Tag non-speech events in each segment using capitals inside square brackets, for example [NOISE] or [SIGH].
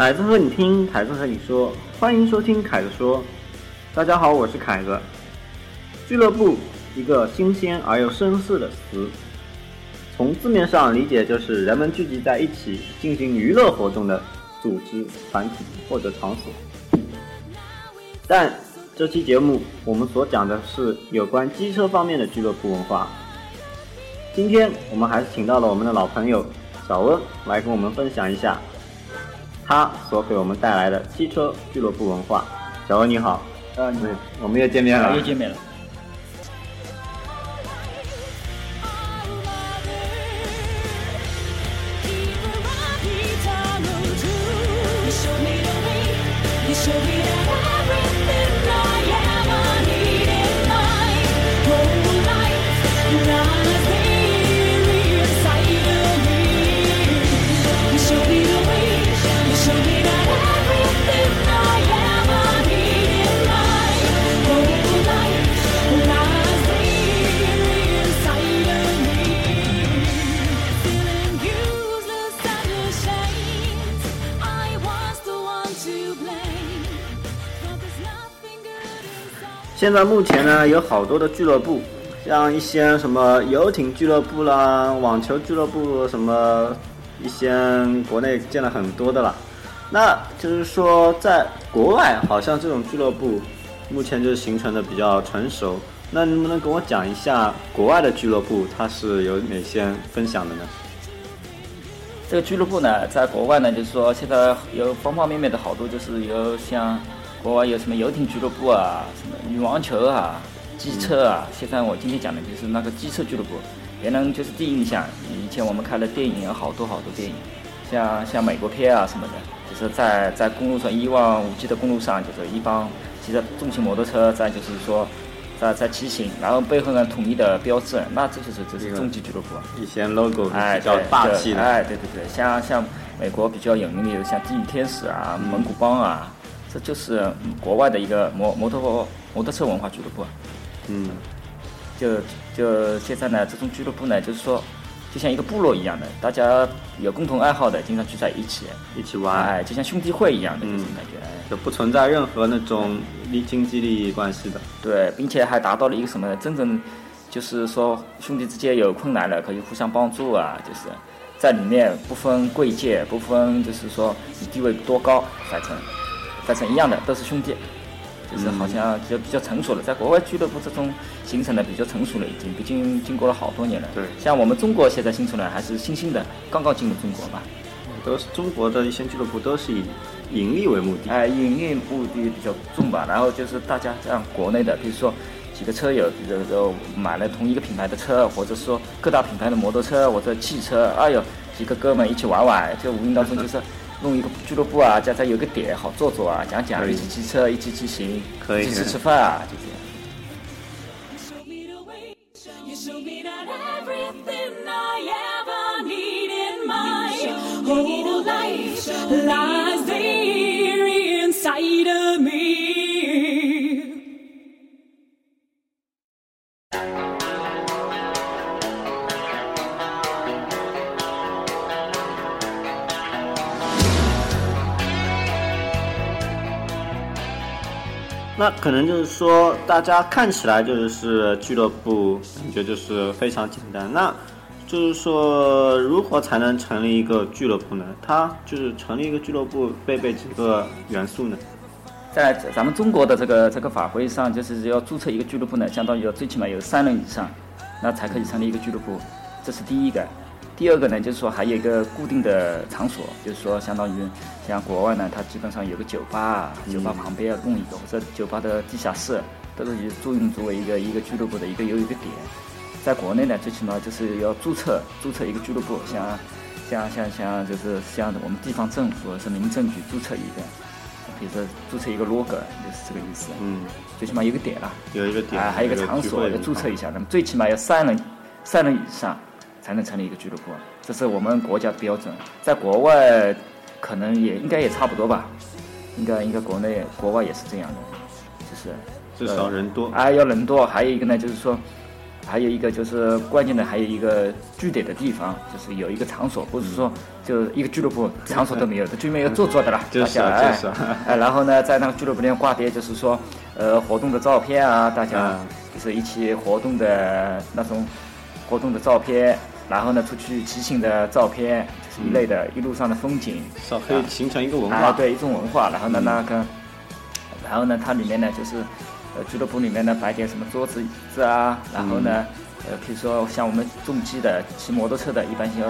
凯子和你听，凯子和你说，欢迎收听凯子说。大家好，我是凯子。俱乐部，一个新鲜而又深邃的词，从字面上理解就是人们聚集在一起进行娱乐活动的组织、团体或者场所。但这期节目我们所讲的是有关机车方面的俱乐部文化。今天我们还是请到了我们的老朋友小温来跟我们分享一下他所给我们带来的汽车俱乐部文化。小欧你好，呃，我们又见面了，又见面了。现在目前呢，有好多的俱乐部，像一些什么游艇俱乐部啦、网球俱乐部什么，一些国内见了很多的了。那就是说，在国外好像这种俱乐部目前就是形成的比较成熟。那能不能跟我讲一下国外的俱乐部它是有哪些分享的呢？这个俱乐部呢，在国外呢，就是说现在有方方面面的好多，就是有像。国外有什么游艇俱乐部啊，什么羽毛球啊，机车啊。现在我今天讲的就是那个机车俱乐部，别人就是第一印象。以前我们看的电影有好多好多电影，像像美国片啊什么的，就是在在公路上一望无际的公路上，就是一帮骑着重型摩托车在就是说在在骑行，然后背后呢统一的标志，那这就是这是终极俱乐部。以前 logo 哎比较霸气的，哎对对对，像像美国比较有名的有像地狱天使啊、蒙古帮啊。这就是国外的一个摩摩托摩托车文化俱乐部，嗯，就就现在呢，这种俱乐部呢，就是说，就像一个部落一样的，大家有共同爱好的，经常聚在一起，一起玩，哎，就像兄弟会一样的这种感觉，就不存在任何那种利经济利益关系的，对，并且还达到了一个什么呢？真正就是说兄弟之间有困难了，可以互相帮助啊，就是在里面不分贵贱，不分就是说你地位多高，反正。反正一样的，都是兄弟，就是好像就比较成熟了。在国外俱乐部这种形成的比较成熟了，已经毕竟经过了好多年了。对，像我们中国现在新出来还是新兴的，刚刚进入中国嘛。都是中国的一些俱乐部都是以盈利为目的。哎，盈利目的比较重吧。然后就是大家像国内的，比如说几个车友，就就买了同一个品牌的车，或者说各大品牌的摩托车或者汽车，哎呦，几个哥们一起玩玩，就无形当中就是。弄一个俱乐部啊，加上有个点好坐坐啊，讲讲，一起骑车，一起骑行，可以一起吃吃饭啊，就这样。那可能就是说，大家看起来就是俱乐部，感觉就是非常简单。那就是说，如何才能成立一个俱乐部呢？它就是成立一个俱乐部，备备几个元素呢？在咱们中国的这个这个法规上，就是要注册一个俱乐部呢，相当于要最起码有三人以上，那才可以成立一个俱乐部，这是第一个。第二个呢，就是说还有一个固定的场所，就是说相当于像国外呢，它基本上有个酒吧，啊，酒吧旁边要弄一个，或者酒吧的地下室，都是以作用作为一个一个俱乐部的一个有一个点。在国内呢，最起码就是要注册注册一个俱乐部，像像像像就是像我们地方政府是民政局注册一个，比如说注册一个 logo，就是这个意思。嗯，最起码有个点了，有一个点，啊还有一个场所要注册一下，那么最起码要三人三人以上。才能成立一个俱乐部，这是我们国家的标准。在国外，可能也应该也差不多吧，应该应该国内国外也是这样的，就是至少人多。哎，要人多，还有一个呢，就是说，还有一个就是关键的，还有一个据点的地方，就是有一个场所，不是说就一个俱乐部场所都没有，就没有做作的了，[LAUGHS] 就是大家哎就是哎，然后呢，在那个俱乐部里面挂点就是说，呃，活动的照片啊，大家嗯就是一起活动的那种活动的照片，然后呢，出去骑行的照片，就是一类的，一路上的风景，是可以形成一个文啊，化。对，一种文化。然后呢，那个，然后呢，它里面呢就是，呃，俱乐部里面呢摆点什么桌子、椅子啊，然后呢，呃，比如说像我们重机的、骑摩托车的，一般有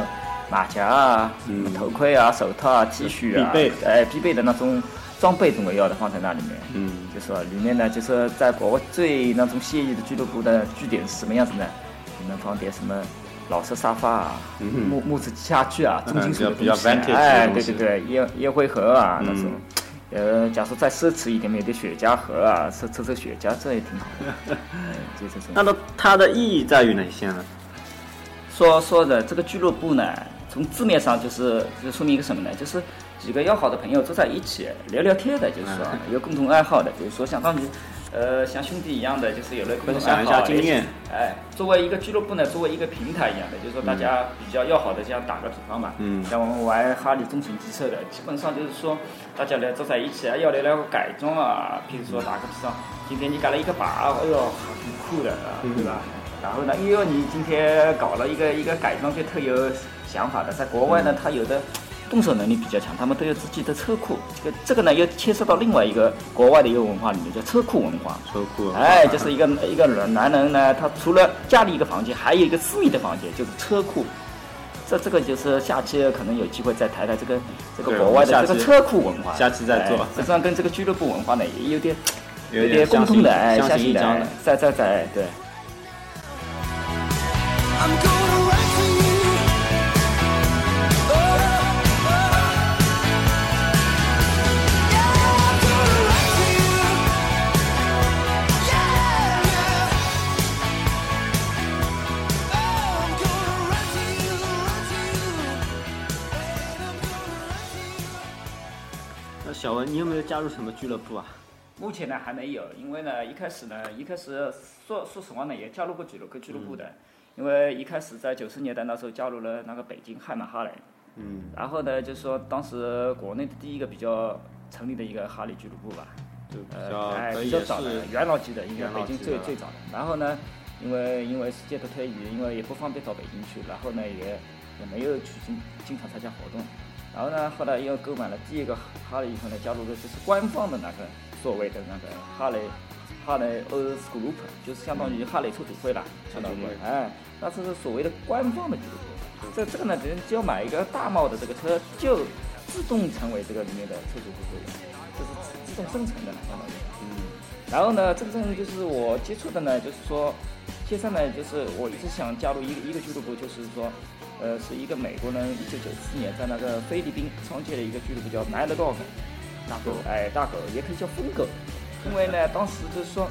马甲啊、嗯头盔啊、手套啊、T 恤啊，必备哎，必备的那种装备总归要的放在那里面。嗯，就说里面呢，就是在国外最那种惬意的俱乐部的据点是什么样子呢？你们放点什么老式沙发啊、嗯木木质家具啊、重金属的东西哎，对对对，烟烟灰盒啊嗯那种。呃，假如再奢侈一点，买点雪茄盒啊，抽抽抽雪茄，这也挺好的。嗯，[LAUGHS] 就这种。那么它的意义在于哪些呢？说说的这个俱乐部呢，从字面上就是就说明一个什么呢？就是几个要好的朋友坐在一起聊聊天的，就是说有共同爱好的，比如说相当于呃像兄弟一样的，就是有了共同爱好。分享一下经验。哎，作为一个俱乐部呢，作为一个平台一样的，就是说大家比较要好的，这样打个比方嘛，嗯像我们玩哈利重型机车的，基本上就是说大家来坐在一起啊，要来来改装啊，比如说打个比方，今天你改了一个把，哎呦，很酷的啊，对吧？然后呢，哎呦，你今天搞了一个一个改装，就特有想法的。在国外呢，他有的动手能力比较强，他们都有自己的车库。这个这个呢，又牵涉到另外一个国外的一个文化里面，叫车库文化。车库。哎，就是一个一个人男人呢，他除了家里一个房间，还有一个私密的房间，就是车库。这这个就是下期可能有机会再谈谈这个这个国外的这个车库文化。下期再做哎实际上跟这个俱乐部文化呢也有点有点共通的，哎，相相信的。在在在对。你有没有加入什么俱乐部啊？目前呢还没有，因为呢一开始呢一开始说说实话呢也加入过俱乐部俱乐部的，因为一开始在九十年代那时候加入了那个北京汉马哈雷，嗯，然后呢就是说当时国内的第一个比较成立的一个哈雷俱乐部吧，就比呃较哎比较早的元老级的，应该北京最最早的。然后呢，因为因为时间的推移，因为也不方便到北京去，然后呢也也没有去经经常参加活动。然后呢，后来又购买了第一个哈雷以后呢，加入的就是官方的那个所谓的那个哈雷哈雷 OS Group，就是相当于哈雷车主会啦，相当于车主会哎，那这是所谓的官方的俱乐部。这这个呢，人只要买一个大帽的这个车，就自动成为这个里面的车主会会员，这是自动生成的了，相当于。嗯然后呢，真正就是我接触的呢，就是说，接上呢，就是我一直想加入一个一个俱乐部，就是说，呃，是一个美国人，一九九四年在那个菲律宾创建的一个俱乐部，叫 Mad Dog，大狗，哎，大狗也可以叫疯狗，因为呢，当时就是说，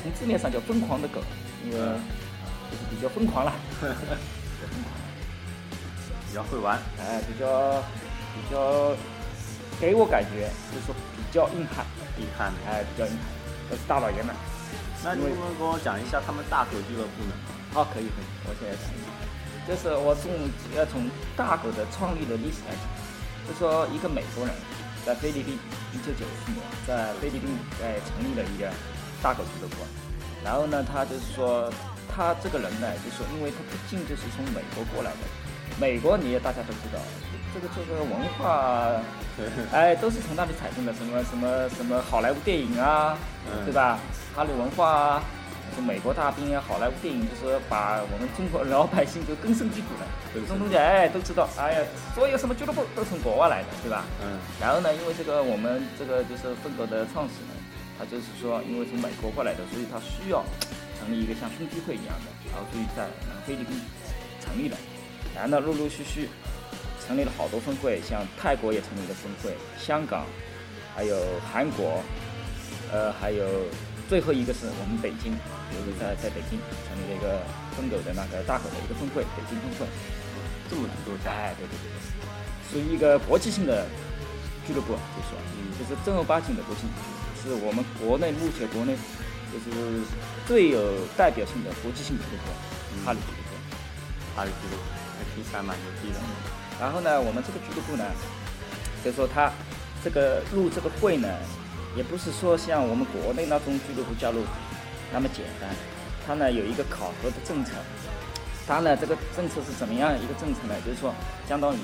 从字面上叫疯狂的狗，因为就是比较疯狂了，[LAUGHS] 比较会玩。哎，比较比较给我感觉就是说比较硬汉，硬汉的。哎，比较硬汉，都是大老爷们。那你能不能跟我讲一下他们大狗俱乐部呢？好，可以可以，我现在讲一下，就是我从要从大狗的创立的历史来讲，就说一个美国人在菲律宾，一九九四年在菲律宾在成立了一个大狗俱乐部，然后呢，他就是说他这个人呢，就是说因为他毕竟就是从美国过来的，美国你也大家都知道，这个这个文化，[LAUGHS] 哎，都是从那里产生的，什么什么什么好莱坞电影啊，嗯对吧？哈利文化啊，就是美国大兵啊，好莱坞电影就是把我们中国老百姓就根深蒂固的，这种东西哎都知道。哎呀，所有什么俱乐部都从国外来的，对吧？嗯然后呢，因为这个我们这个就是风格的创始人，他就是说，因为从美国过来的，所以他需要成立一个像兄弟会一样的，然后所以在呃菲律宾成立了，然后呢，陆陆续续成立了好多分会，像泰国也成立了分会，香港，还有韩国，呃，还有最后一个是我们北京，就是在在北京成立了一个疯狗的那个大狗的一个分会，北京分会。这么多家。哎，对对对对，属于一个国际性的俱乐部，就是说，嗯就是正儿八经的国际，是我们国内目前国内就是最有代表性的国际性俱乐部，哈利俱乐部。哈利俱乐部，那听起来蛮牛逼的。然后呢，我们这个俱乐部呢，就是说他这个入这个会呢，也不是说像我们国内那种俱乐部加入那么简单，他呢有一个考核的政策。它呢这个政策是怎么样一个政策呢？就是说，相当于，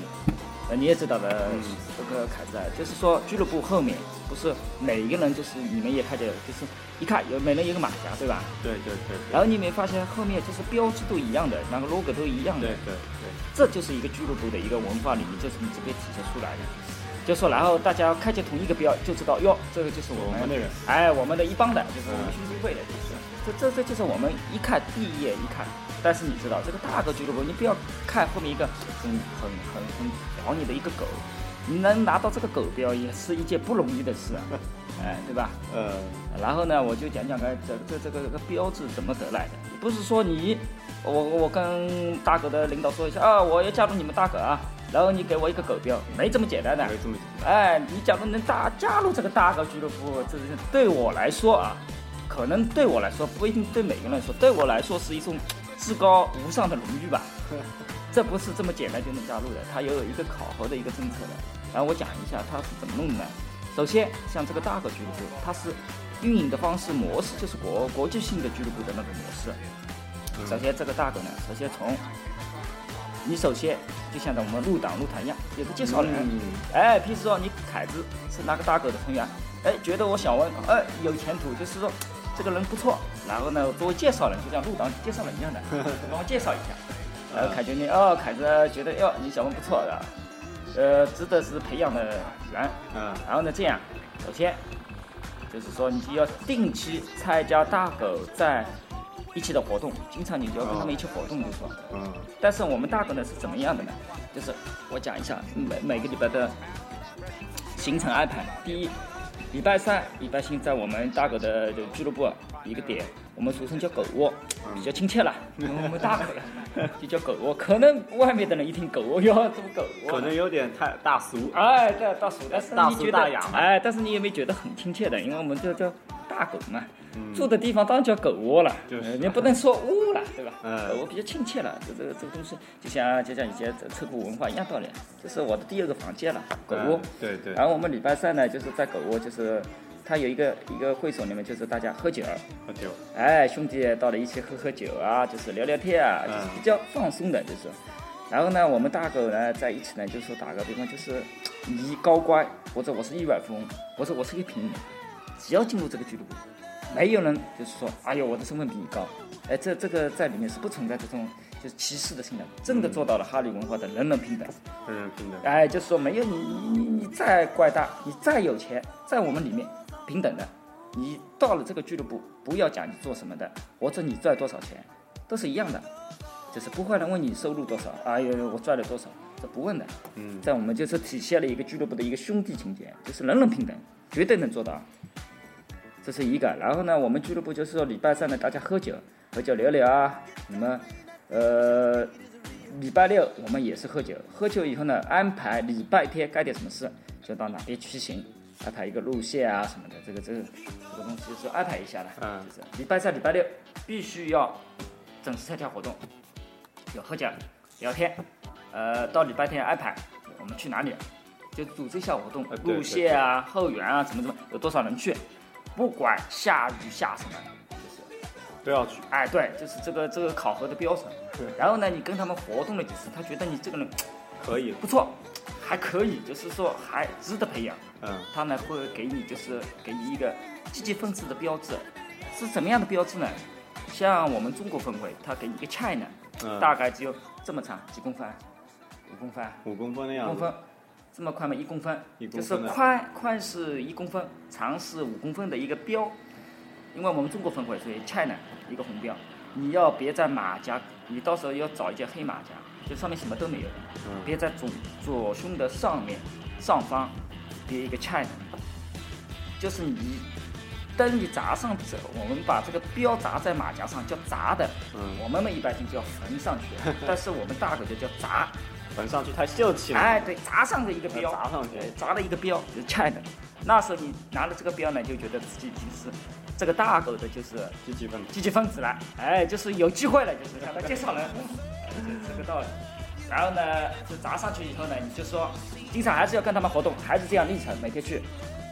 呃你也知道的，这个凯子啊，就是说俱乐部后面不是每一个人就是你们也看见，就是一看有每人一个马甲，对吧？对对对然后你没发现后面就是标志都一样的，那个 logo 都一样的对，对对这就是一个俱乐部的一个文化里面，就是你这边体现出来的。就说，然后大家看见同一个标，就知道哟，这个就是我们的人，哎，我们的一帮的，就是我们嗯兄弟会的，就是这这这就是我们一看第一眼一看。但是你知道这个大个俱乐部，你不要看后面一个很很很很屌你的一个狗，你能拿到这个狗标也是一件不容易的事啊，哎，对吧？呃，然后呢，我就讲讲看这这这个这个标志怎么得来的，不是说你，我我跟大狗的领导说一下啊，我要加入你们大狗啊，然后你给我一个狗标，没这么简单的。没这么哎，你假如能大加入这个大狗俱乐部，这是对我来说啊，可能对我来说不一定对每个人来说，对我来说是一种至高无上的荣誉吧。[LAUGHS] 这不是这么简单就能加入的，它也有一个考核的一个政策的。然后我讲一下它是怎么弄的。首先，像这个大狗俱乐部，它是运营的方式模式就是国国际性的俱乐部的那个模式。首先，这个大狗呢，首先从你首先就像在我们入党入团一样，有个介绍人。嗯哎，譬如说你凯子是哪个大狗的成员，哎，觉得我小文哎有前途，就是说这个人不错，然后呢作为介绍人，就像入党介绍人一样的，[LAUGHS] 帮我介绍一下。然后凯觉你哦，凯子觉得哟你小文不错的，呃，值得是培养的人。嗯然后呢这样，首先就是说你就要定期参加大狗在一起的活动，经常你就要跟他们一起活动，就说。嗯但是我们大狗呢是怎么样的呢？就是我讲一下每每个礼拜的行程安排。第一，礼拜三、礼拜星在我们大狗的这个俱乐部一个点，我们俗称叫狗窝，比较亲切了，因为我们大狗了，就叫狗窝。可能外面的人一听狗窝哟，这么狗窝，可能有点太大俗。哎，对，大俗，但是你觉得大雅哎，但是你有没有觉得很亲切的？因为我们就叫大狗嘛，嗯住的地方当然叫狗窝了，就是呃你不能说屋了，对吧？嗯我比较亲切了，这这个这个东西就像就像以前这车库文化一样道理，这是我的第二个房间了，狗窝。嗯对对然后我们礼拜三呢，就是在狗窝，就是它有一个一个会所里面，就是大家喝酒，喝酒。哎，兄弟到了一起喝喝酒啊，就是聊聊天啊，就是嗯比较放松的，就是。然后呢，我们大狗呢在一起呢，就是说打个比方，就是你高官或者我是亿万富翁，或者我是一个平民，只要进入这个俱乐部，没有人就是说，哎呦，我的身份比你高，哎，这这个在里面是不存在这种就是歧视的性的，真的做到了哈利文化的人人平等。人人平等。哎，就是说没有你你你你再怪大，你再有钱，在我们里面平等的。你到了这个俱乐部，不要讲你做什么的，或者你赚多少钱，都是一样的，就是不会人问你收入多少，哎呦我赚了多少，这不问的。嗯在我们就是体现了一个俱乐部的一个兄弟情结，就是人人平等，绝对能做到。这是一个。然后呢，我们俱乐部就是说礼拜三呢，大家喝酒，喝酒聊聊啊。那么，呃，礼拜六我们也是喝酒，喝酒以后呢，安排礼拜天干点什么事，就到哪边去行，安排一个路线啊什么的。这个这个这个东西是安排一下的。嗯就是礼拜三、礼拜六必须要准时参加活动，有喝酒、聊天。呃，到礼拜天安排我们去哪里，就组织一下活动路线啊、后援啊，怎么怎么，有多少人去，不管下雨下什么，就是都要去。哎，对，就是这个这个考核的标准。然后呢，你跟他们活动了几次，他觉得你这个人可以。不错，还可以，就是说还值得培养。嗯他呢会给你就是给你一个积极分子的标志，是什么样的标志呢？像我们中国分会，他给你一个 China，、嗯，大概只有这么长，几公分，五公分，五公分的样子。一公分，这么宽嘛，一公分，就是宽宽是一公分，长是五公分的一个标。因为我们中国风会，所以 China 一个红标，你要别在马甲，你到时候要找一件黑马甲，就上面什么都没有，嗯。别在左左胸的上面上方别一个 China，就是你灯你砸上走，我们把这个标砸在马甲上叫砸的，嗯。我们一般就叫缝上去，[LAUGHS] 但是我们大狗就叫砸。缝上去太秀气了。哎，对，砸上的一个标，砸上去砸了一个标，就是 China。那时候你拿了这个标呢，就觉得自己已经是这个大狗的，就是积极分子。积极分子了，哎，就是有机会了，就是向他介绍人，就 [LAUGHS] 是这个道理。然后呢，就砸上去以后呢，你就说，经常还是要跟他们活动，还是这样历程，每天去。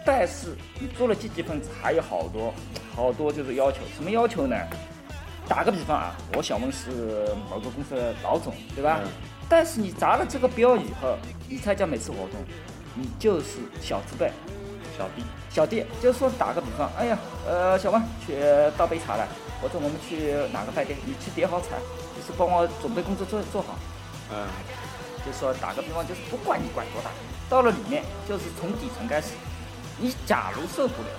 但是你做了积极分子，还有好多 [TSK] 好多就是要求，什么要求呢？打个比方啊，我小孟是某个公司的老总，对吧？嗯但是你砸了这个标以后，你参加每次活动，你就是小资辈，小弟，小弟，就是说打个比方，哎呀，呃，小王去倒杯茶来，或者我们去哪个饭店，你去点好菜，就是帮我准备工作做做好。嗯就是说打个比方，就是不管你管多大，到了里面就是从底层开始，你假如受不了，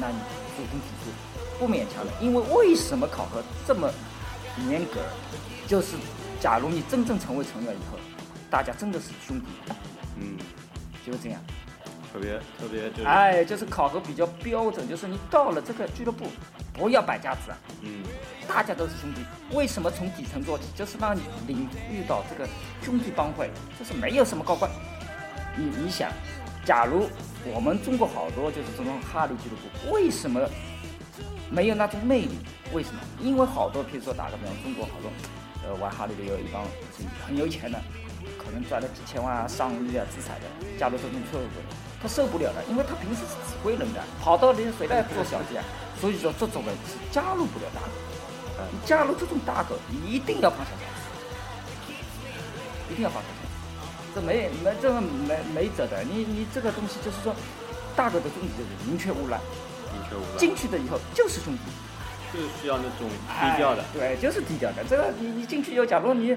那你主动提出，不勉强了。因为为什么考核这么严格？就是假如你真正成为成员以后，大家真的是兄弟，嗯，就是这样。特别特别就是，哎，就是考核比较标准，就是你到了这个俱乐部，不要摆架子啊，嗯大家都是兄弟。为什么从底层做起？就是让你领遇到这个兄弟帮会，就是没有什么高官。你你想，假如我们中国好多就是这种哈利俱乐部，为什么没有那种魅力？为什么？因为好多，譬如说打个比方，中国好多，呃，玩哈利的有一帮就是很有钱的，可能赚了几千万啊、上亿啊资产的，加入这种俱乐部，他受不了的，因为他平时是指挥人的，跑到连谁来做小弟啊？所以说这种人是加入不了大狗。你加入这种大狗，你一定要放小孩子，一定要放小孩子，这没没这个没没辙的。你你这个东西就是说，大狗的宗旨就是宁缺毋滥，宁缺毋滥，进去的以后就是兄弟。就是需要那种低调的哎，对，就是低调的。这个你你进去以后，假如你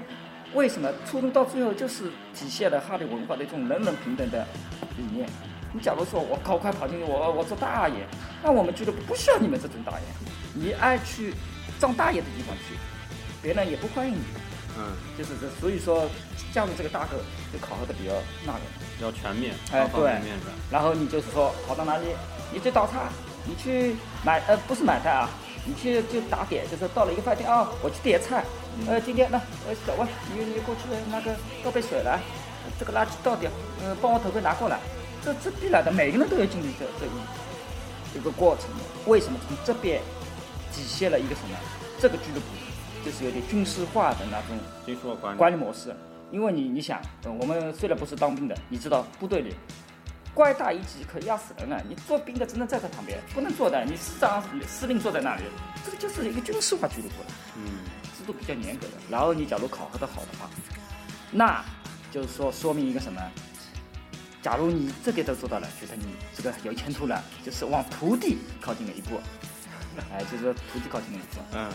为什么初中到最后就是体现了哈利文化的一种人人平等的理念？你假如说我高快跑进去，我我做大爷，那我们俱乐部不需要你们这种大爷，你爱去撞大爷的地方去，别人也不欢迎你。嗯，就是这，所以说加入这个大哥就考核的比较那个。比较全面，哎方方面面的，然后你就是说跑到哪里，你去倒茶，你去买呃不是买菜啊，你去就打点，就是到了一个饭店啊，我去点菜，呃今天那呃小万你你过去那个倒杯水来，这个垃圾倒掉，呃帮我头盔拿过来，这这必然的，每个人都要经历这这一一个过程。为什么从这边体现了一个什么？这个俱乐部就是有点军事化的那种军事管理，管理模式。因为你你想，我们虽然不是当兵的，你知道部队里官大一级可压死人了！你做兵的只能站在旁边，不能坐的。你师长、司令坐在那里，这个就是一个军事化俱乐部了，嗯制度比较严格的。然后你假如考核的好的话，那就是说说明一个什么？假如你这边都做到了，觉得你这个有前途了，就是往徒弟靠近了一步，哎，就是说徒弟靠近了一步。嗯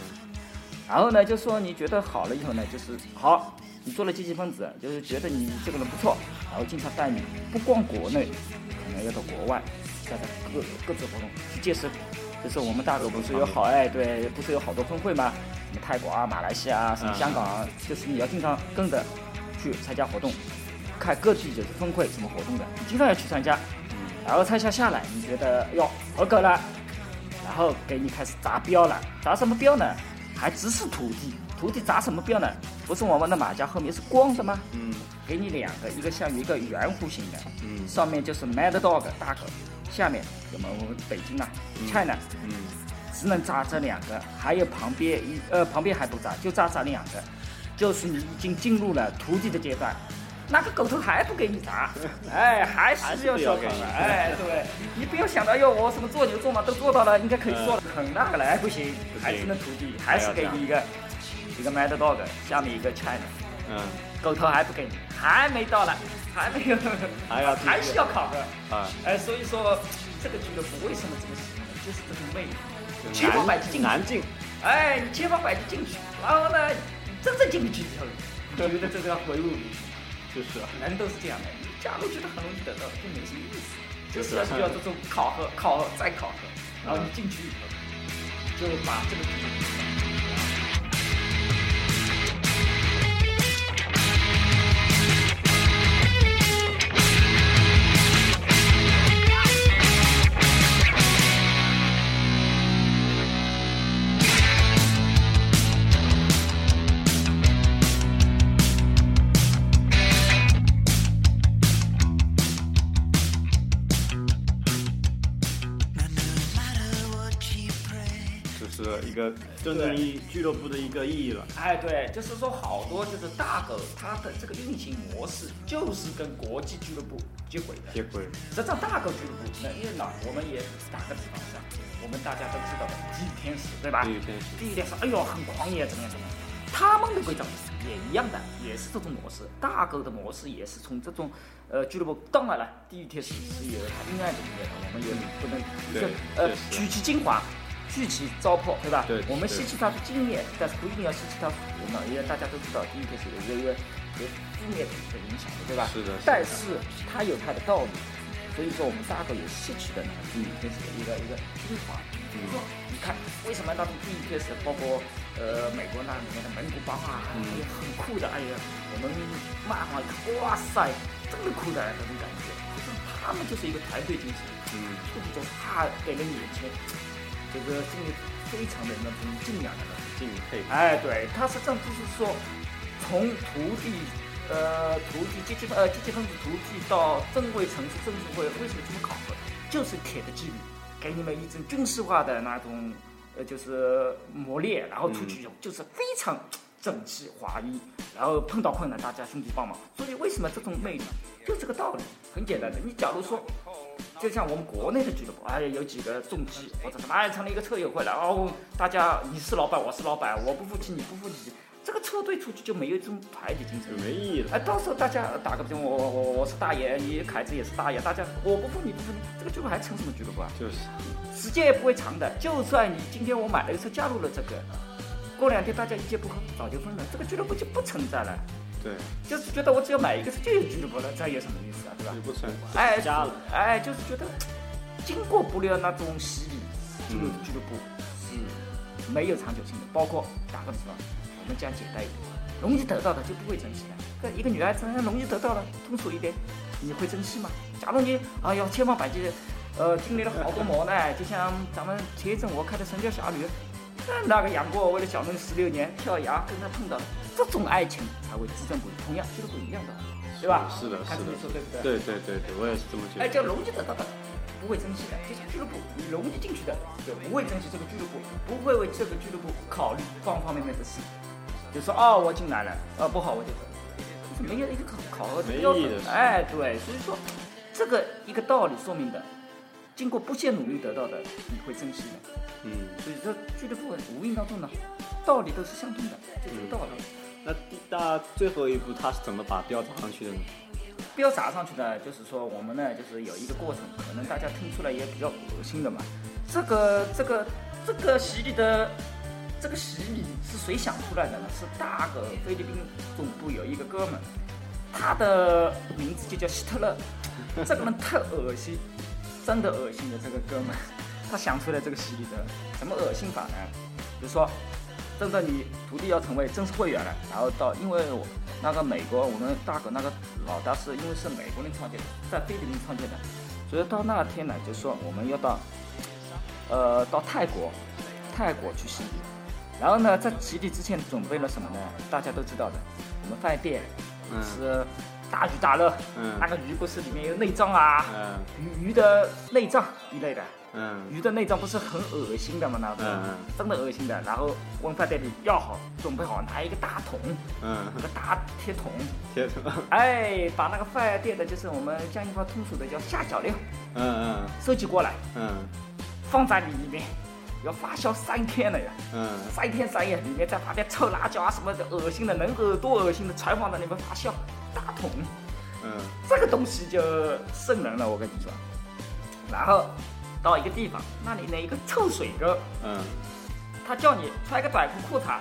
然后呢，就说你觉得好了以后呢，就是好，你做了积极分子，就是觉得你这个人不错，然后经常带你不光国内，可能要到国外，再到各各自活动去见识。就是我们大狗不是有好哎，对，不是有好多分会吗？什么泰国啊、马来西亚啊、什么香港啊，就是你要经常跟着去参加活动，看各地就是分会什么活动的，你经常要去参加。然后参加下来，你觉得哟合格了，然后给你开始砸标了，砸什么标呢？还只是徒弟，徒弟砸什么标呢？不是我们的马甲后面是光的吗？嗯给你两个，一个像一个圆弧形的，嗯上面就是 Mad Dog 大狗，下面那么我们北京啊、China，嗯只能扎这两个，还有旁边一呃旁边还不扎，就扎这两个，就是你已经进入了徒弟的阶段。那个狗头还不给你砸，[LAUGHS] 哎，[LAUGHS] 还还是要小考了，哎，[LAUGHS] 对，你不要想到哟，我什么做牛做马都做到了，应该可以做了，很那个了，哎，不行，还是那徒弟，还是给你一个一个 Mad Dog，下面一个 China，嗯。狗头还不给你，还没到了，还没有，还要还是要考核，啊，哎，所以说这个俱乐部为什么这么喜欢，就是这个魅力，千方百计进，难进，哎，你千方百计进去，然后呢，你真正进去以后，你觉得这个要回路里，就是。啊人都是这样的，你假如觉得很容易得到，就没什么意思，就就是是要需要这种考核、考核再考核，然后你进去以后，就把这个个真正意义俱乐部的一个意义了。哎，对，就是说好多就是大狗它的这个运行模式就是跟国际俱乐部接轨的。接轨实际上，大狗俱乐部，那因为呢，我们也打个比方说，我们大家都知道的地狱天使，对吧？地狱天使地狱天使，哎呦，很狂野，怎么样怎么样？他们的规则也一样的，也是这种模式。大狗的模式也是从这种呃俱乐部，当然了，地狱天使是有它阴暗的一面的，我们也不能呃取其精华。聚其糟粕，对吧？对我们对吸取它的经验，但是不一定要吸取它负面，因为大家都知道第一天是有一个有负面的影响的，对吧？是的是的但是它有它的道理，所以说我们大狗也吸取了那个地狱天使的一个一个精华。比如说，你看为什么那种第一天是，包括呃美国那里面的蒙古包啊，嗯哎呀很酷的，哎呀，我们漫画一看，哇塞，真的酷的那种感觉，就是他们就是一个团队精神。嗯，这个就是他给人眼前，这个心里非常的那种敬仰的那种。敬佩。哎，对，他实际上就是说，从徒弟，呃，徒弟积极呃积极分子徒弟到正规城市政治会，为什么这么考核？就是铁的纪律，给你们一种军事化的那种，呃，就是磨练，然后出去就是非常整齐划一，然后碰到困难大家兄弟帮忙。所以为什么这种魅力，就这个道理，很简单的。你假如说。就像我们国内的俱乐部，哎，有几个重击或者什么，哎，成了一个车友会了，哦，大家你是老板，我是老板，我不服气，你不服气，这个车队出去就没有这种团结精神。没意义了。哎，到时候大家打个比方，我我我我是大爷，你凯子也是大爷，大家我不服你不服你，这个俱乐部还成什么俱乐部啊？就是，时间也不会长的。就算你今天我买了一个车加入了这个，过两天大家一见不合早就分了，这个俱乐部就不存在了。对，就是觉得我只要买一个车就有俱乐部了，这有什么意思啊？对吧就？不存哎，加了。哎，就是觉得经过不了那种洗礼，进入嗯俱乐部是没有长久性的。包括打个比方，我们讲简单一点，容易得到的就不会珍惜的。跟一个女孩子容易得到的，通俗一点，你会珍惜吗？假如你哎呦千方百计，呃，经历了好多磨难，就像咱们前一阵我开的《神雕侠侣》，那那个杨过为了小龙十六年跳崖，跟他碰到了这种爱情才会至真不渝。同样，俱乐部一样的，对吧？是的，是的看。说对不对？对对对对，我也是这么觉得哎，得。叫容易得到的，不会珍惜的。就像俱乐部，你融进去的，就不会珍惜这个俱乐部，不会为这个俱乐部考虑方方面面的事。就说哦，我进来了，呃，不好我就走，就是没有一个考考核的标。准哎，对，所以说这个一个道理说明的，经过不懈努力得到的，你会珍惜的。嗯，所以说俱乐部无形当中呢，道理都是相通的，就这个道理。那第那最后一步他是怎么把标砸上去的呢？标砸上去呢，就是说我们呢，就是有一个过程，可能大家听出来也比较恶心的嘛。这个这个这个洗礼的这个洗礼是谁想出来的呢？是大个菲律宾总部有一个哥们，他的名字就叫希特勒。[LAUGHS] 这个人太恶心，真的恶心的这个哥们，他想出来这个洗礼的，怎么恶心法呢？比如说，真的你徒弟要成为正式会员了，然后到因为我那个美国我们大哥那个老大是因为是美国人创建的，在菲律宾创建的，所以到那天呢，就说我们要到呃到泰国泰国去洗礼，然后呢在洗礼之前准备了什么呢？大家都知道的，我们饭店嗯是大鱼大肉，嗯。那个鱼不是里面有内脏啊，嗯。鱼鱼的内脏一类的。嗯。鱼的内脏不是很恶心的吗？那个、嗯嗯。真的恶心的。然后问饭店里要好，准备好拿一个大桶，嗯。那，个大铁桶，铁桶，[LAUGHS] 哎，把那个饭店的就是我们江阴话通俗的叫下脚料嗯。收集过来，嗯。放在里面，要发酵三天了呀，嗯。三天三夜，里面再把点臭辣椒啊什么的恶心的，能恶多恶心的全放在里面发酵，大桶。嗯。这个东西就瘆人了，我跟你说。然后到一个地方，那里呢一个臭水沟，嗯。他叫你穿一个短裤裤衩，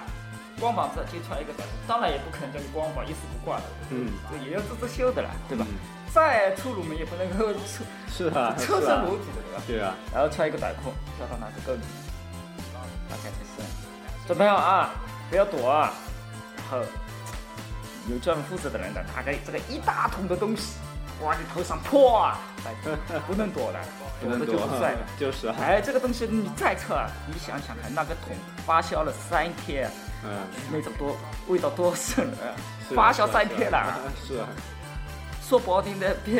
光膀子就穿一个短裤，当然也不可能叫你光膀一丝不挂的，嗯，这也要自自修的了，对吧？嗯。再粗鲁嘛也不能够出是啊，车是啊。身裸体的，对吧？对啊，然后穿一个短裤跳到那个沟里，准备好啊，不要躲啊，然后有专门负责的人的拿个这个一大桶的东西往你头上泼啊，哎不能躲的，[LAUGHS] 躲的就不帅了。就是啊，哎，这个东西你再测啊，你想想看，那个桶发酵了三天，嗯，那种多味道多瘆人啊！发酵三天了，是啊，说不好听的，比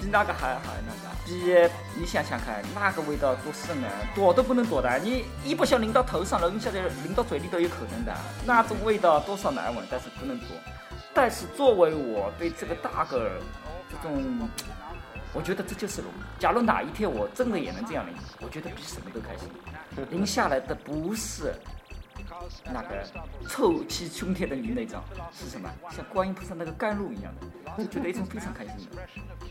比那个还还那个，比你想想看，那个味道多深啊，躲都不能躲的，你一不小心淋到头上了，你晓得淋到嘴里都有可能的，那种味道多少难闻，但是不能躲。但是作为我对这个大个儿这种，我觉得这就是龙。假如哪一天我真的也能这样淋，我觉得比什么都开心。淋下来的不是那个臭气冲天的淋那种，是什么？像观音菩萨那个甘露一样的，就觉得一种非常开心的。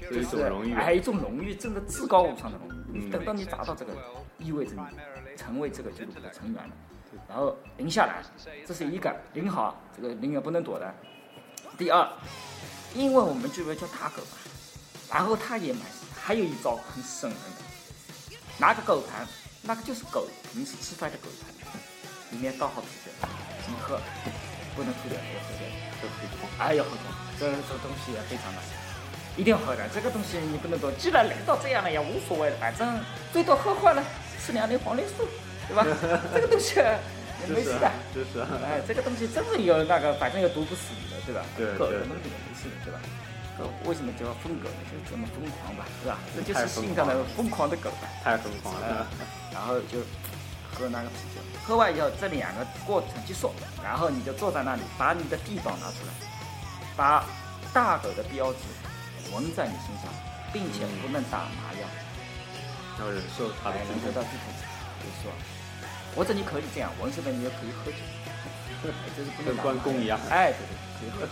是一种荣誉。哎，一种荣誉，真的至高无上的荣誉。嗯等到你达到这个，意味着你成为这个俱乐部的成员了。然后赢下来，这是一个淋好，这个淋也不能躲的。第二，因为我们俱乐部叫大狗嘛，然后他也买，还有一招很省人的，拿个狗盘，那个就是狗平时吃饭的狗盘，里面倒好啤酒，你喝，不能吐掉，要喝掉。这可以狂哎呦，这这东西也非常的，一定要喝的。这个东西你不能多，既然来到这样了也无所谓了，反正最多喝坏了吃两粒黄连素，对吧？[LAUGHS] 这个东西也没事的。就是哎，这个东西真的有那个，反正有毒不死你的，对吧？对对狗什么也没事的，对吧？狗为什么叫疯狗呢？就是这么疯狂吧，是吧？这就是性感的疯狂的狗吧。太疯狂呃了。然后就喝那个啤酒，喝完以后这两个过程结束，然后你就坐在那里，把你的地保拿出来，把大狗的标志纹在你身上，并且不能打麻药，要忍受它的哎，能痛苦。得到自己就是说，或者你可以这样，纹身的你也可以喝酒，就是不能跟关公一样哎，对对，可以喝酒。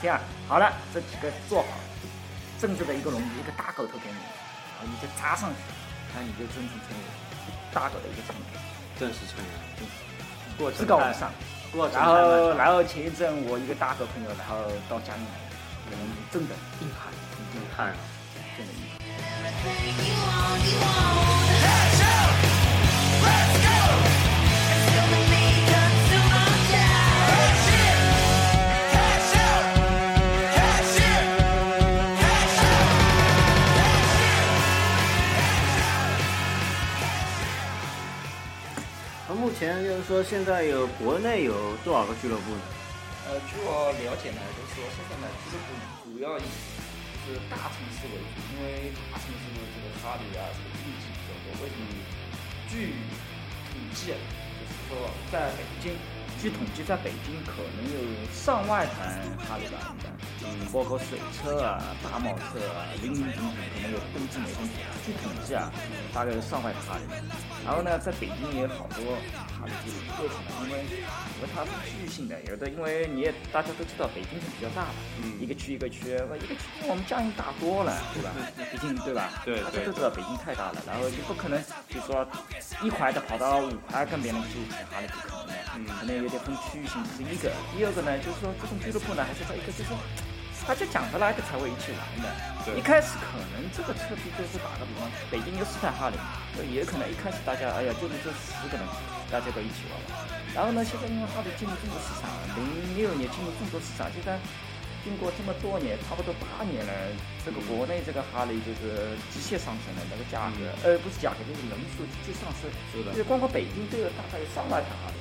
这样好了，这几个做好，正式的一个荣誉，一个大狗头给你，然后你就扎上去，然后你就真正成为大狗的一个成员。正式成员。过至程太高无上。然后，然后前一阵我一个大狗朋友，然后到家里来，真的硬汉，硬汉，真的硬汉。Everything you want, you want. Cash out, let's go. Consuming me, consume my time. Cash in, cash out, cash in, cash out, cash in. 那目前就是说，现在有国内有多少个俱乐部？呃，据我了解呢，就是说现在呢，俱乐部主要以就是大城市为主，因为大城市的这个差距啊，这个面积比较多。为什么？据统计，就是说在北京，据统计，在北京可能有上万台哈雷吧，应该，嗯，包括水车啊、大贸车啊，零零总总，可能有登记没登记。据统计啊，大概有上万台哈雷。然后呢，在北京也有好多哈雷俱乐部，为什么？因为因为它是区域性的，有的因为你也大家都知道，北京是比较大的，嗯一个区一个区，一个区比我们江阴大多了，对吧？毕竟对吧？大家都知道北京太大了，然后你不可能就说一块的跑到五块跟别人去抢哈雷不可能的，嗯可能有点分区域性，这是一个。第二个呢，就是说这种俱乐部呢，还是在一个就是。大家讲得来的才会一起玩的。对一开始可能这个车皮就是打个比方，北京有四台哈雷，也可能一开始大家哎呀就是这十个人，大家都一起玩玩。然后呢，现在因为哈雷进入中国市场，零六年进入中国市场，现在经过这么多年，差不多八年了，这个国内这个哈雷就是直线上升的那个价格，呃不是价格就是人数直接上升。是的因为光光北京都有大概有上万台哈雷。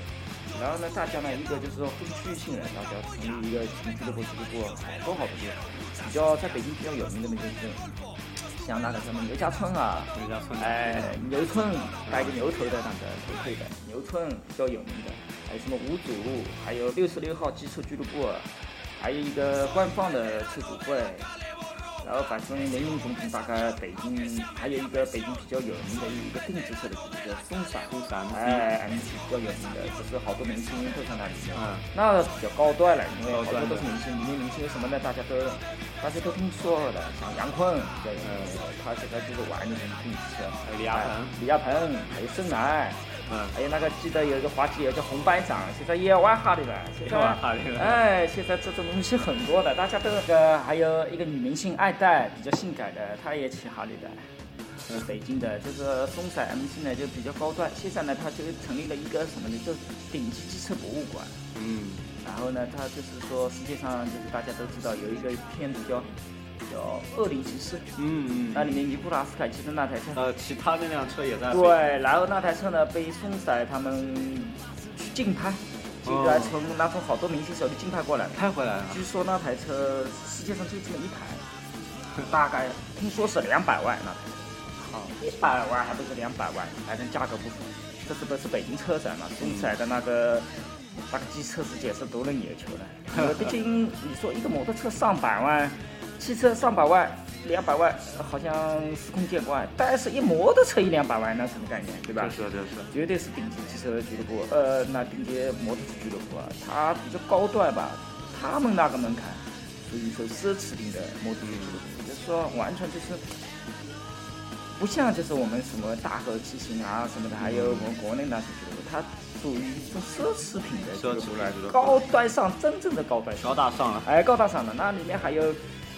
然后呢，大家呢，一个就是说分区域性的，大家成立一个什么俱乐部，俱乐部好多好多个，比较在北京比较有名的那就是像那个什么牛家村啊，牛家村哎，牛村带个牛头的那个头盔的牛村比较有名的，还有什么五组，还有六十六号机车俱乐部，还有一个官方的车主会。然后反正林林总总，大概北京还有一个北京比较有名的一个定制车的俱乐部，松散，松散哎，MC 比较有名的，就是好多明星都在那里面。嗯那比较高端了，因为好多都是明星，里面明星有什么呢？大家都大家都听说的，像杨坤比较有名的，他现在就是玩那种定制车，还有李亚鹏哎李亚鹏，还有深蓝。嗯，还有那个记得有一个滑稽有叫红班长，现在也玩哈的了。现在也玩哈雷了哎，现在这种东西很多的，大家都呃，还有一个女明星爱戴，比较性感的，她也骑哈雷的。是北京的这个松散 MC 呢就比较高端，现在呢它就成立了一个什么呢？就顶级机车博物馆。嗯，然后呢，它就是说世界上就是大家都知道有一个片子叫叫《恶灵骑士》，嗯嗯，那里面尼古拉斯凯奇的那台车。呃，其他那辆车也在。对，然后那台车呢被松仔他们去竞拍，竟然从那从好多明星手里竞拍过来。拍回来了。据说那台车世界上就这么一台，[LAUGHS] 大概听说是两百万那台好，一百万还不是两百万，反正价格不菲。这是不是北京车展嘛？松仔的那个那个机车世界是夺人眼球的，毕竟你说一个摩托车上百万，汽车上百万。两百万好像司空见惯，但是一摩托车一两百万，那什么概念，对吧？就是就是，绝对是顶级汽车俱乐部，呃，那顶级摩托车俱乐部啊，它比较高端吧，他们那个门槛属于说奢侈品的摩托车俱乐部，就是说完全就是不像就是我们什么大河骑行啊什么的，还有我们国内那些俱乐部，它属于一种奢侈品的高端上真正的高端上高大上了。哎，高大上了，那里面还有，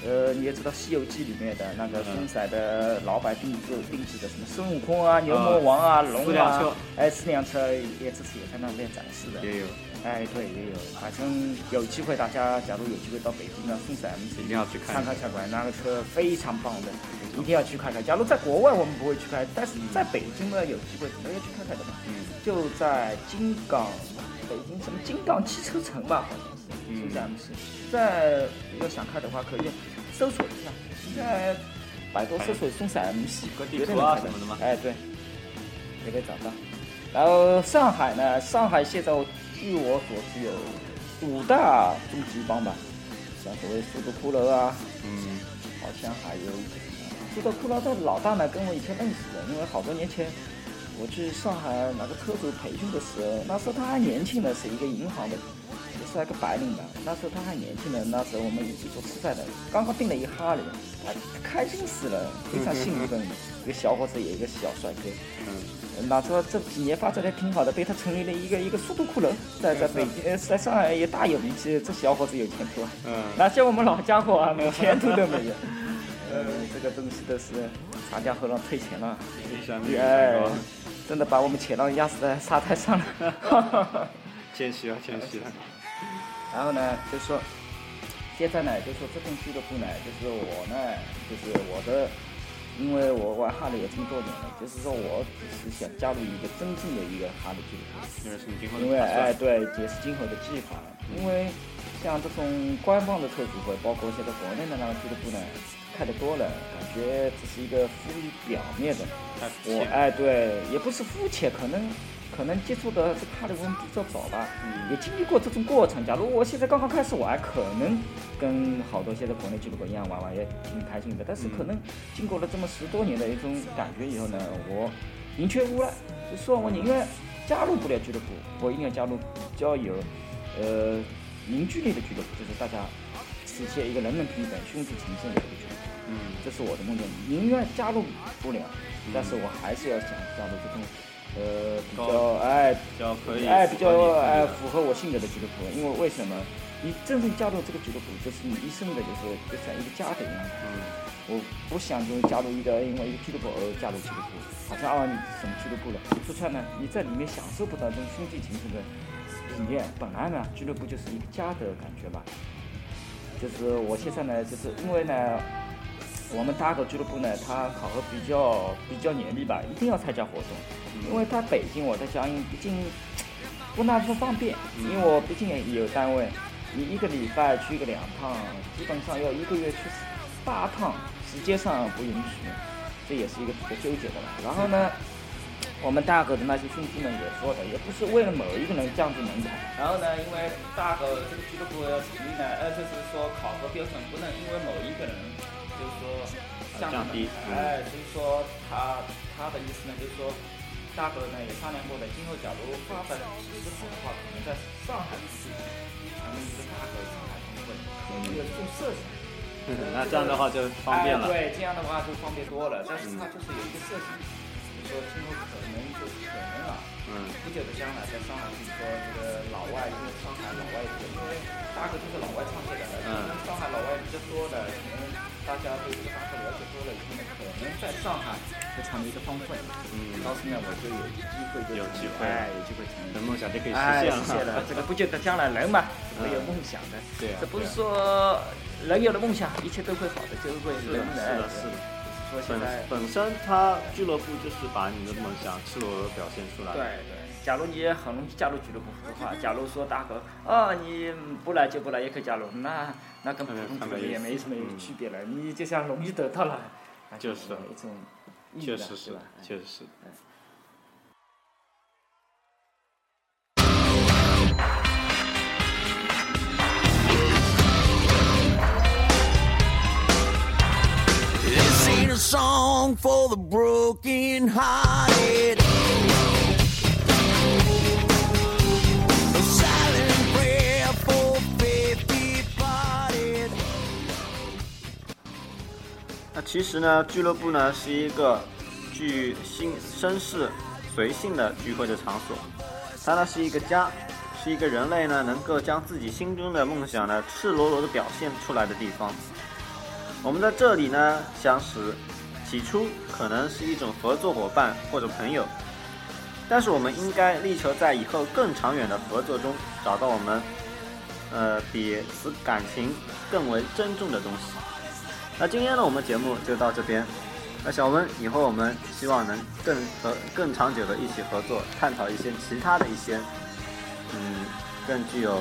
呃，你也知道《西游记》里面的那个松散的老板定制定制的什么孙悟空啊、牛魔王啊、龙啊哎，四辆车也这次也在那边展示的。也有，哎，对，也有，反正有机会，大家假如有机会到北京啊，松散一定要去看参考下馆，那个车非常棒的，一定要去看看。假如在国外我们不会去看，但是在北京呢，有机会总要去看看的嘛。嗯，就在金港，北京什么金港汽车城吧，好像是，嗯是这样子。在要想看的话，可以搜索一下，在百度搜索松散 MC，个地绝对图能看到啊什么的吗？哎，对，也可以找到。然后上海呢，上海现在据我所知有五大终极帮吧，像所谓速度骷髅啊，嗯，好像还有速度骷髅的老大呢，跟我以前认识的，因为好多年前我去上海哪个车主培训的时候，那时候他还年轻呢，是一个银行的，也是那个白领的。那时候他还年轻的，那时候我们一起做吃饭的，刚刚订了一哈雷，他开心死了，非常兴奋。一个小伙子，也一个小帅哥。嗯，那说这几年发展的挺好的，被他成立了一个一个速度骷髅，在在北京，呃，在上海也大有名气。这小伙子有前途啊！嗯哪像我们老家伙啊，连前途都没有。呃，这个东西都是长江后浪推前浪，一山比一哎，，真的把我们前浪压死在沙滩上了。谦虚了，谦虚了。然后呢，就是说现在呢，就是说这种俱乐部呢，就是我呢，就是我的，因为我玩哈雷也这么多年了，就是说我只是想加入一个真正的一个哈雷俱乐部。因为哎，对，也是今后的计划。因为像这种官方的车主会，包括现在国内的那个俱乐部呢，看得多了，感觉只是一个浮于表面的。我哎，对，也不是肤浅，可能可能接触的这个哈雷文比较早吧，嗯也经历过这种过程。假如我现在刚刚开始玩，可能跟好多现在国内俱乐部一样玩玩也挺开心的。但是可能经过了这么十多年的一种感觉以后呢，我宁缺毋滥，就说我宁愿加入不了俱乐部，我一定要加入比较有呃凝聚力的俱乐部，就是大家实现一个人人平等、兄弟情深的一个俱乐部。嗯，这是我的梦想，宁愿加入不了，但是我还是要想加入这种，呃，比较哎比较可以，哎比较哎符符合我性格的俱乐部，因为为什么？你真正加入这个俱乐部，就是你一生的，就是就像一个家的一样。嗯，我不想就是加入一个因为一个俱乐部而加入俱乐部，好像啊你什么俱乐部了，说出来呢，你在里面享受不到这种兄弟情深的体验。本来呢，俱乐部就是一个家的感觉吧。就是我现在呢，就是因为呢，我们大狗俱乐部呢，它考核比较比较严厉吧，一定要参加活动。因为它北京我在江阴，毕竟不那么方便，因为我毕竟也有单位，你一个礼拜去个两趟，基本上要一个月去八趟，时间上不允许，这也是一个比较纠结的了。然后呢，我们大狗的那些兄弟们也说的，也不是为了某一个人降低门槛。然后呢，因为大狗这个俱乐部要成立呢，呃，就是说考核标准不能因为某一个人，就是说降降低嗯哎，就是说他他的意思呢，就是说。大狗呢也商量过的，今后假如发展体制好的话，可能在上海地区成立一个大狗上海分会，可能有这种设想。那这样的话就方便了。哎。对，这样的话就方便多了。但是它就是有一个设计，就是说今后可能就可能啊，嗯不久的将来在上海，就是说这个老外，因为上海老外多，因为大哥就是老外创建的，嗯上海老外比较多的，可能大家对这个大哥了解多了以后呢，可能在上海会成立一个方会。嗯，到时呢，我就有机会就有机会哎，有机会成的。梦想就可以实哎，现实现了。了，[LAUGHS] 这个不就得将来人嘛，会有梦想的。对啊这不是说人有了梦想，一切都会好的，就会是的人是的是的本，本身他俱乐部就是把你的梦想赤裸裸表现出来。对对，假如你很容易加入俱乐部的话，假如说大哥，哦，你不来就不来，也可以加入，那那跟普通俱乐部也没什么区别了，你就像容易得到了，那就是没这种意义，确实是？，确实是。This ain't a song for the broken hearted. 其实呢，俱乐部呢是一个具心绅士随性的聚会的场所，它呢是一个家，是一个人类呢能够将自己心中的梦想呢赤裸裸的表现出来的地方。我们在这里呢相识，起初可能是一种合作伙伴或者朋友，但是我们应该力求在以后更长远的合作中找到我们，呃，比此感情更为珍重的东西。那今天呢，我们节目就到这边。那小温，以后我们希望能更和更长久的一起合作，探讨一些其他的一些，嗯，更具有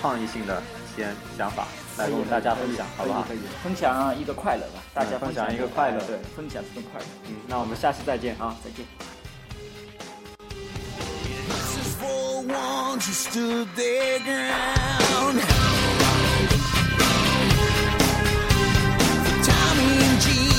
创意性的一些想法，来跟大家分享，好不好？可以，可以分享一个快乐吧，大家嗯分享享一个快乐对，分享这份快乐。嗯，那我们下期再见啊！再见。This is for the ones who stood their ground. energy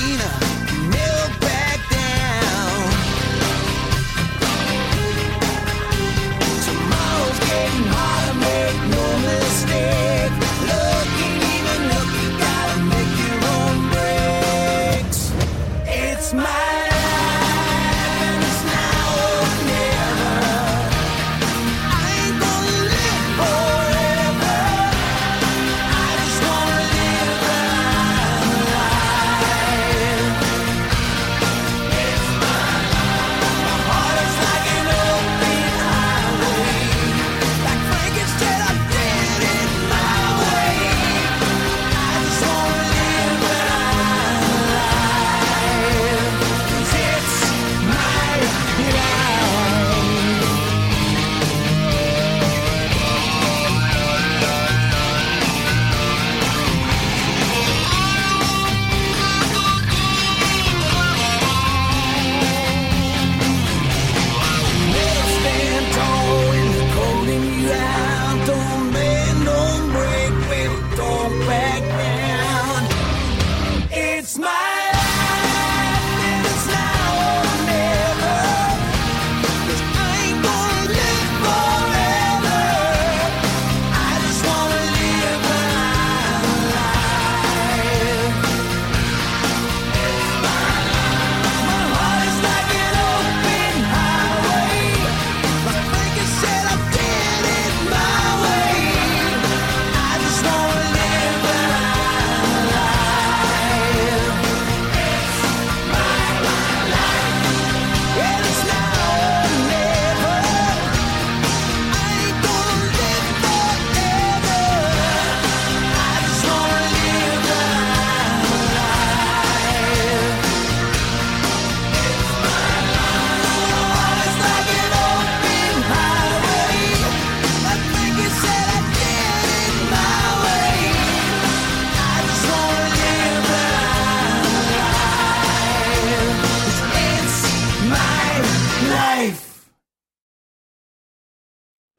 Smile.